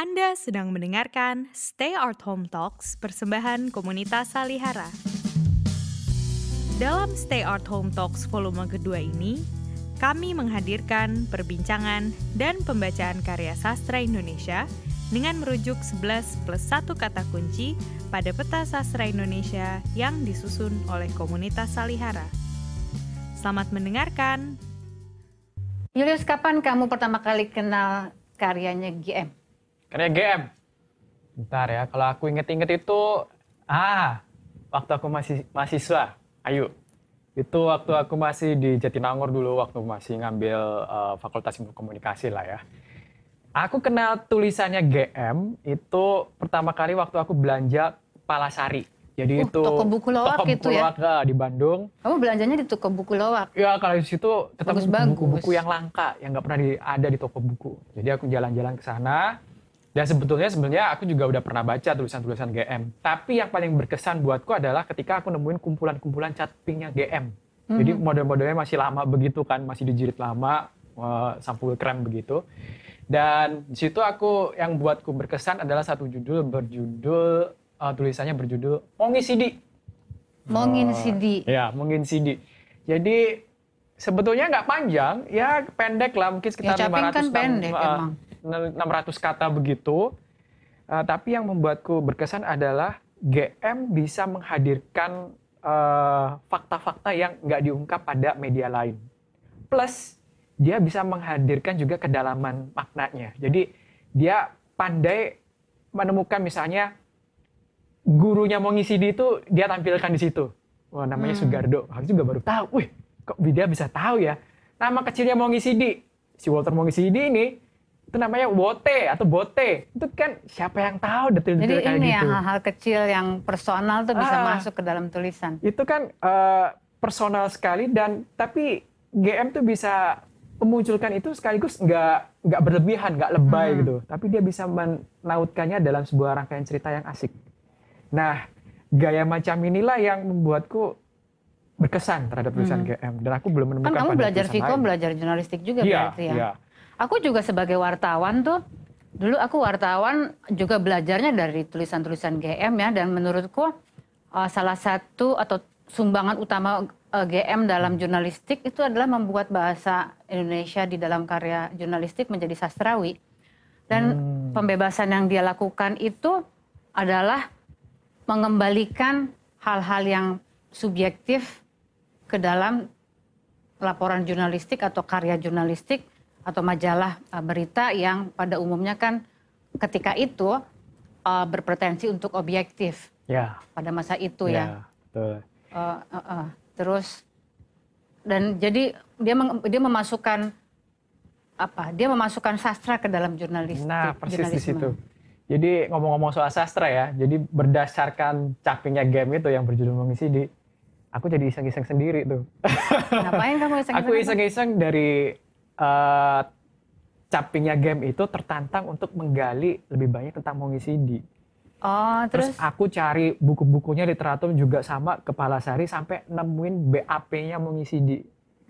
Anda sedang mendengarkan Stay Art Home Talks persembahan komunitas Salihara. Dalam Stay Art Home Talks volume kedua ini, kami menghadirkan perbincangan dan pembacaan karya sastra Indonesia dengan merujuk 11 plus 1 kata kunci pada peta sastra Indonesia yang disusun oleh komunitas Salihara. Selamat mendengarkan. Julius, kapan kamu pertama kali kenal karyanya GM? Karya GM. Bentar ya, kalau aku inget-inget itu, ah, waktu aku masih mahasiswa, ayo. Itu waktu aku masih di Jatinangor dulu, waktu masih ngambil uh, Fakultas Ilmu Komunikasi lah ya. Aku kenal tulisannya GM itu pertama kali waktu aku belanja Palasari. Jadi Uh, itu toko buku lowak toko itu buku ya? lowak, ah, di Bandung. Kamu belanjanya di toko buku lowak. Ya kalau di situ ketemu buku-buku yang langka yang nggak pernah di- ada di toko buku. Jadi aku jalan-jalan ke sana dan sebetulnya sebenarnya aku juga udah pernah baca tulisan-tulisan GM. Tapi yang paling berkesan buatku adalah ketika aku nemuin kumpulan-kumpulan cat pinknya GM. Jadi model-modelnya masih lama begitu kan, masih dijilid lama, eh, sampul krem begitu. Dan di situ aku yang buatku berkesan adalah satu judul berjudul eh, tulisannya berjudul Mongi Sidi. Mongin Oh, CD. Ya, mungkin CD. Jadi sebetulnya nggak panjang, ya pendek lah, mungkin sekitar Ya, caping 500 kan pendek eh, emang. 600 kata begitu. Eh, tapi yang membuatku berkesan adalah GM bisa menghadirkan eh, fakta-fakta yang nggak diungkap pada media lain. Plus dia bisa menghadirkan juga kedalaman maknanya. Jadi dia pandai menemukan misalnya gurunya mau ngisi di itu dia tampilkan di situ. Wah namanya Hmm. Sugardo. Aku juga baru tahu. Wih kok dia bisa tahu ya. Nama kecilnya mau ngisi di si Walter mau ngisi di ini itu namanya Wote atau Bote. Itu kan siapa yang tahu Jadi detail-detail kayak ini ya gitu. hal-hal kecil yang personal tuh bisa Ah. masuk ke dalam tulisan. Itu kan eh, personal sekali dan tapi GM tuh bisa memunculkan itu sekaligus nggak nggak berlebihan, nggak lebay Hmm. gitu. Tapi dia bisa menautkannya dalam sebuah rangkaian cerita yang asik. Nah, gaya macam inilah yang membuatku berkesan terhadap tulisan GM dan aku belum menemukan Kan kamu belajar Viko, belajar jurnalistik juga Iya, berarti ya. iya. Aku juga sebagai wartawan tuh, dulu aku wartawan juga belajarnya dari tulisan-tulisan GM ya, dan menurutku uh, salah satu atau sumbangan utama uh, GM dalam jurnalistik itu adalah membuat bahasa Indonesia di dalam karya jurnalistik menjadi sastrawi. Dan Hmm. pembebasan yang dia lakukan itu adalah mengembalikan hal-hal yang subjektif ke dalam laporan jurnalistik atau karya jurnalistik atau majalah uh, berita yang pada umumnya kan ketika itu uh, berpretensi untuk objektif Ya, pada masa itu ya. betul. Uh, uh, uh. Terus dan jadi dia meng- dia memasukkan apa? Dia memasukkan sastra ke dalam jurnalistik. Nah, persis di jurnalisme. situ. Jadi ngomong-ngomong soal sastra ya, jadi berdasarkan capingnya game itu yang berjudul mengisi di, aku jadi iseng-iseng sendiri tuh. Ngapain kamu iseng-iseng? aku iseng-iseng dari eh, capingnya game itu tertantang untuk menggali lebih banyak tentang mengisi di. Oh, Terus, terus, aku cari buku-bukunya literatur juga sama Kepala Sari sampai nemuin BAP-nya mengisi di.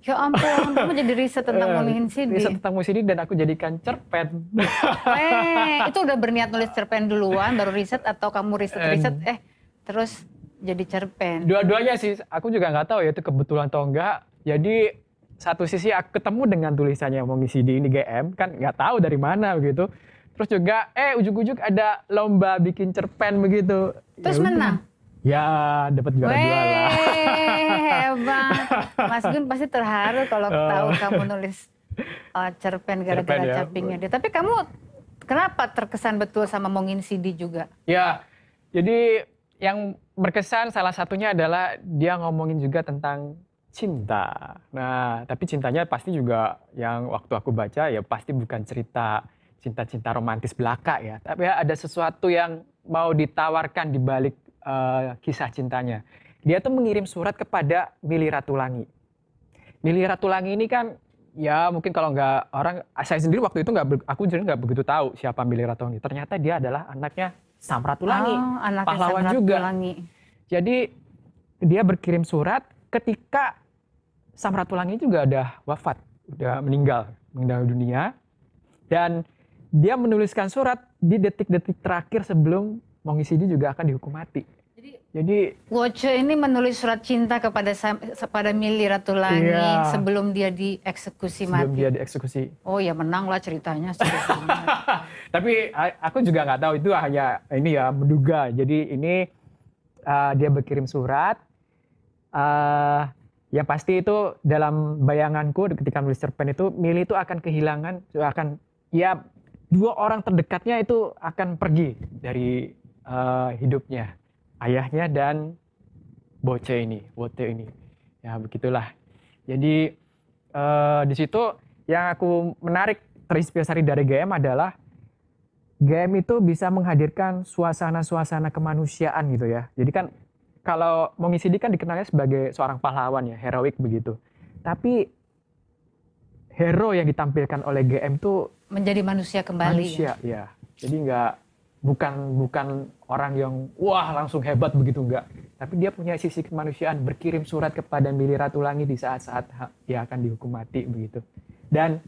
ya ampun, kamu jadi riset tentang Eh, mengisi di. riset tentang mengisi di dan aku jadikan cerpen. Eh, itu udah berniat nulis cerpen duluan, baru riset atau kamu riset-riset, eh terus jadi cerpen. Dua-duanya sih, aku juga nggak tahu ya itu kebetulan atau enggak. Jadi satu sisi aku ketemu dengan tulisannya mau ngisi di ini GM, kan nggak tahu dari mana begitu. Terus juga, eh ujuk-ujuk ada lomba bikin cerpen begitu. Terus Ya menang? Ya, dapat juara dua lah. Hebat. Mas Gun pasti terharu kalau tahu kamu nulis uh, cerpen gara-gara Oh. Ya. capingnya dia. Tapi kamu kenapa terkesan betul sama Mongin CD juga? Ya, jadi yang berkesan salah satunya adalah dia ngomongin juga tentang cinta. Nah, tapi cintanya pasti juga yang waktu aku baca ya pasti bukan cerita cinta-cinta romantis belaka ya. Tapi ya ada sesuatu yang mau ditawarkan di balik eh, kisah cintanya. Dia tuh mengirim surat kepada Mili Ratulangi. Mili Ratulangi ini kan ya mungkin kalau nggak orang saya sendiri waktu itu nggak aku jadi nggak begitu tahu siapa Mili Ratulangi. Ternyata dia adalah anaknya Sam Ratulangi. Oh, anaknya pahlawan Sam juga. Ratulangi. Jadi dia berkirim surat ketika Sam Ratulangi juga udah wafat, udah meninggal, meninggal dunia. Dan dia menuliskan surat di detik-detik terakhir sebelum Mongisidi juga akan dihukum mati. Jadi Jadi ini menulis surat cinta kepada kepada Mili Ratulangi Iya. sebelum dia dieksekusi sebelum mati. dia dieksekusi. Oh ya menang lah ceritanya. Tapi aku juga nggak tahu itu hanya ini ya menduga. Jadi ini uh, dia berkirim surat. Uh, yang pasti itu dalam bayanganku ketika nulis cerpen itu Mili itu akan kehilangan, akan ya dua orang terdekatnya itu akan pergi dari uh, hidupnya, ayahnya dan Boce ini, Wote ini. Ya begitulah. Jadi eh, di situ yang aku menarik terinspirasi dari GM adalah GM itu bisa menghadirkan suasana-suasana kemanusiaan gitu ya. Jadi kan kalau Mongisidi kan dikenalnya sebagai seorang pahlawan ya, heroik begitu. Tapi hero yang ditampilkan oleh GM tuh Menjadi manusia kembali. manusia ya. Jadi nggak bukan bukan orang yang wah langsung hebat begitu enggak. Tapi dia punya sisi kemanusiaan berkirim surat kepada Mili Ratulangi di saat-saat dia akan dihukum mati begitu. Dan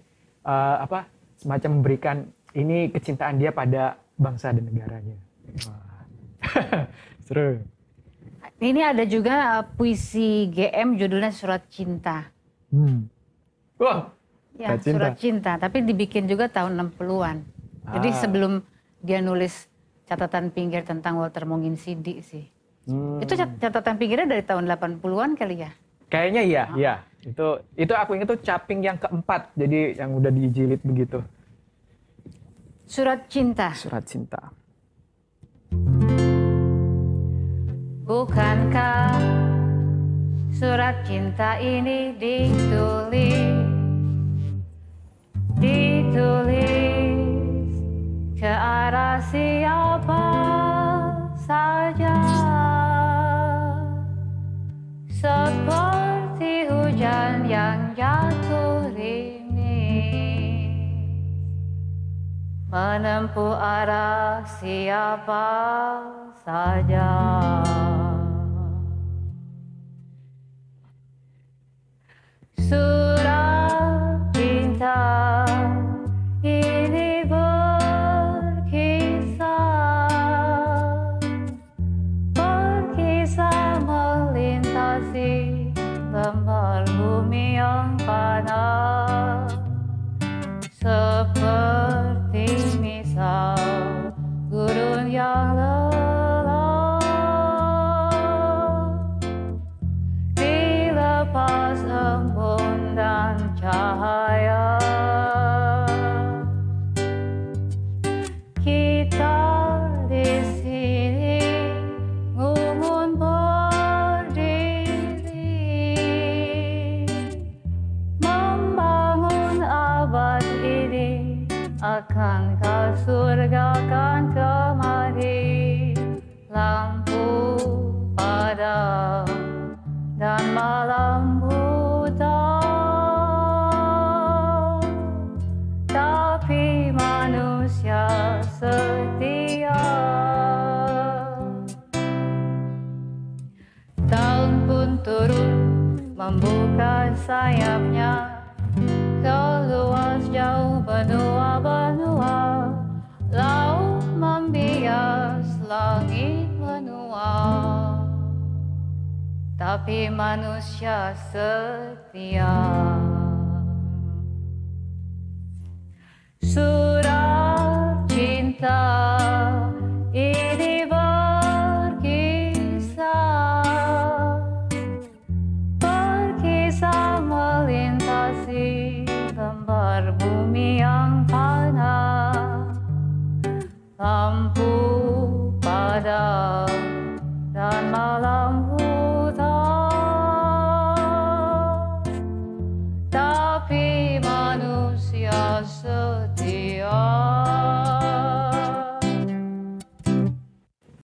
eh, apa semacam memberikan ini kecintaan dia pada bangsa dan negaranya. Wah. Seru. Ini ada juga uh, puisi GM judulnya Surat Cinta. Hmm. Wah, Ya, Surat Cinta. Surat Cinta, tapi dibikin juga tahun 60-an. Jadi Ah. sebelum dia nulis catatan pinggir tentang Walter Monginsidi sih. hmm. Itu cat- catatan pinggirnya dari tahun 80-an kali ya? Kayaknya iya, iya. Itu itu aku ingat tuh caping yang keempat, jadi yang udah dijilid begitu. Surat Cinta. Surat cinta. Bukankah surat cinta ini ditulis? Ditulis ke arah siapa saja? Seperti hujan yang jatuh ringis Menempuh arah siapa saja Surat sayapnya. Keluas jauh benua-benua Laut membias langit menua. Tapi manusia setia. Surat Lampu padam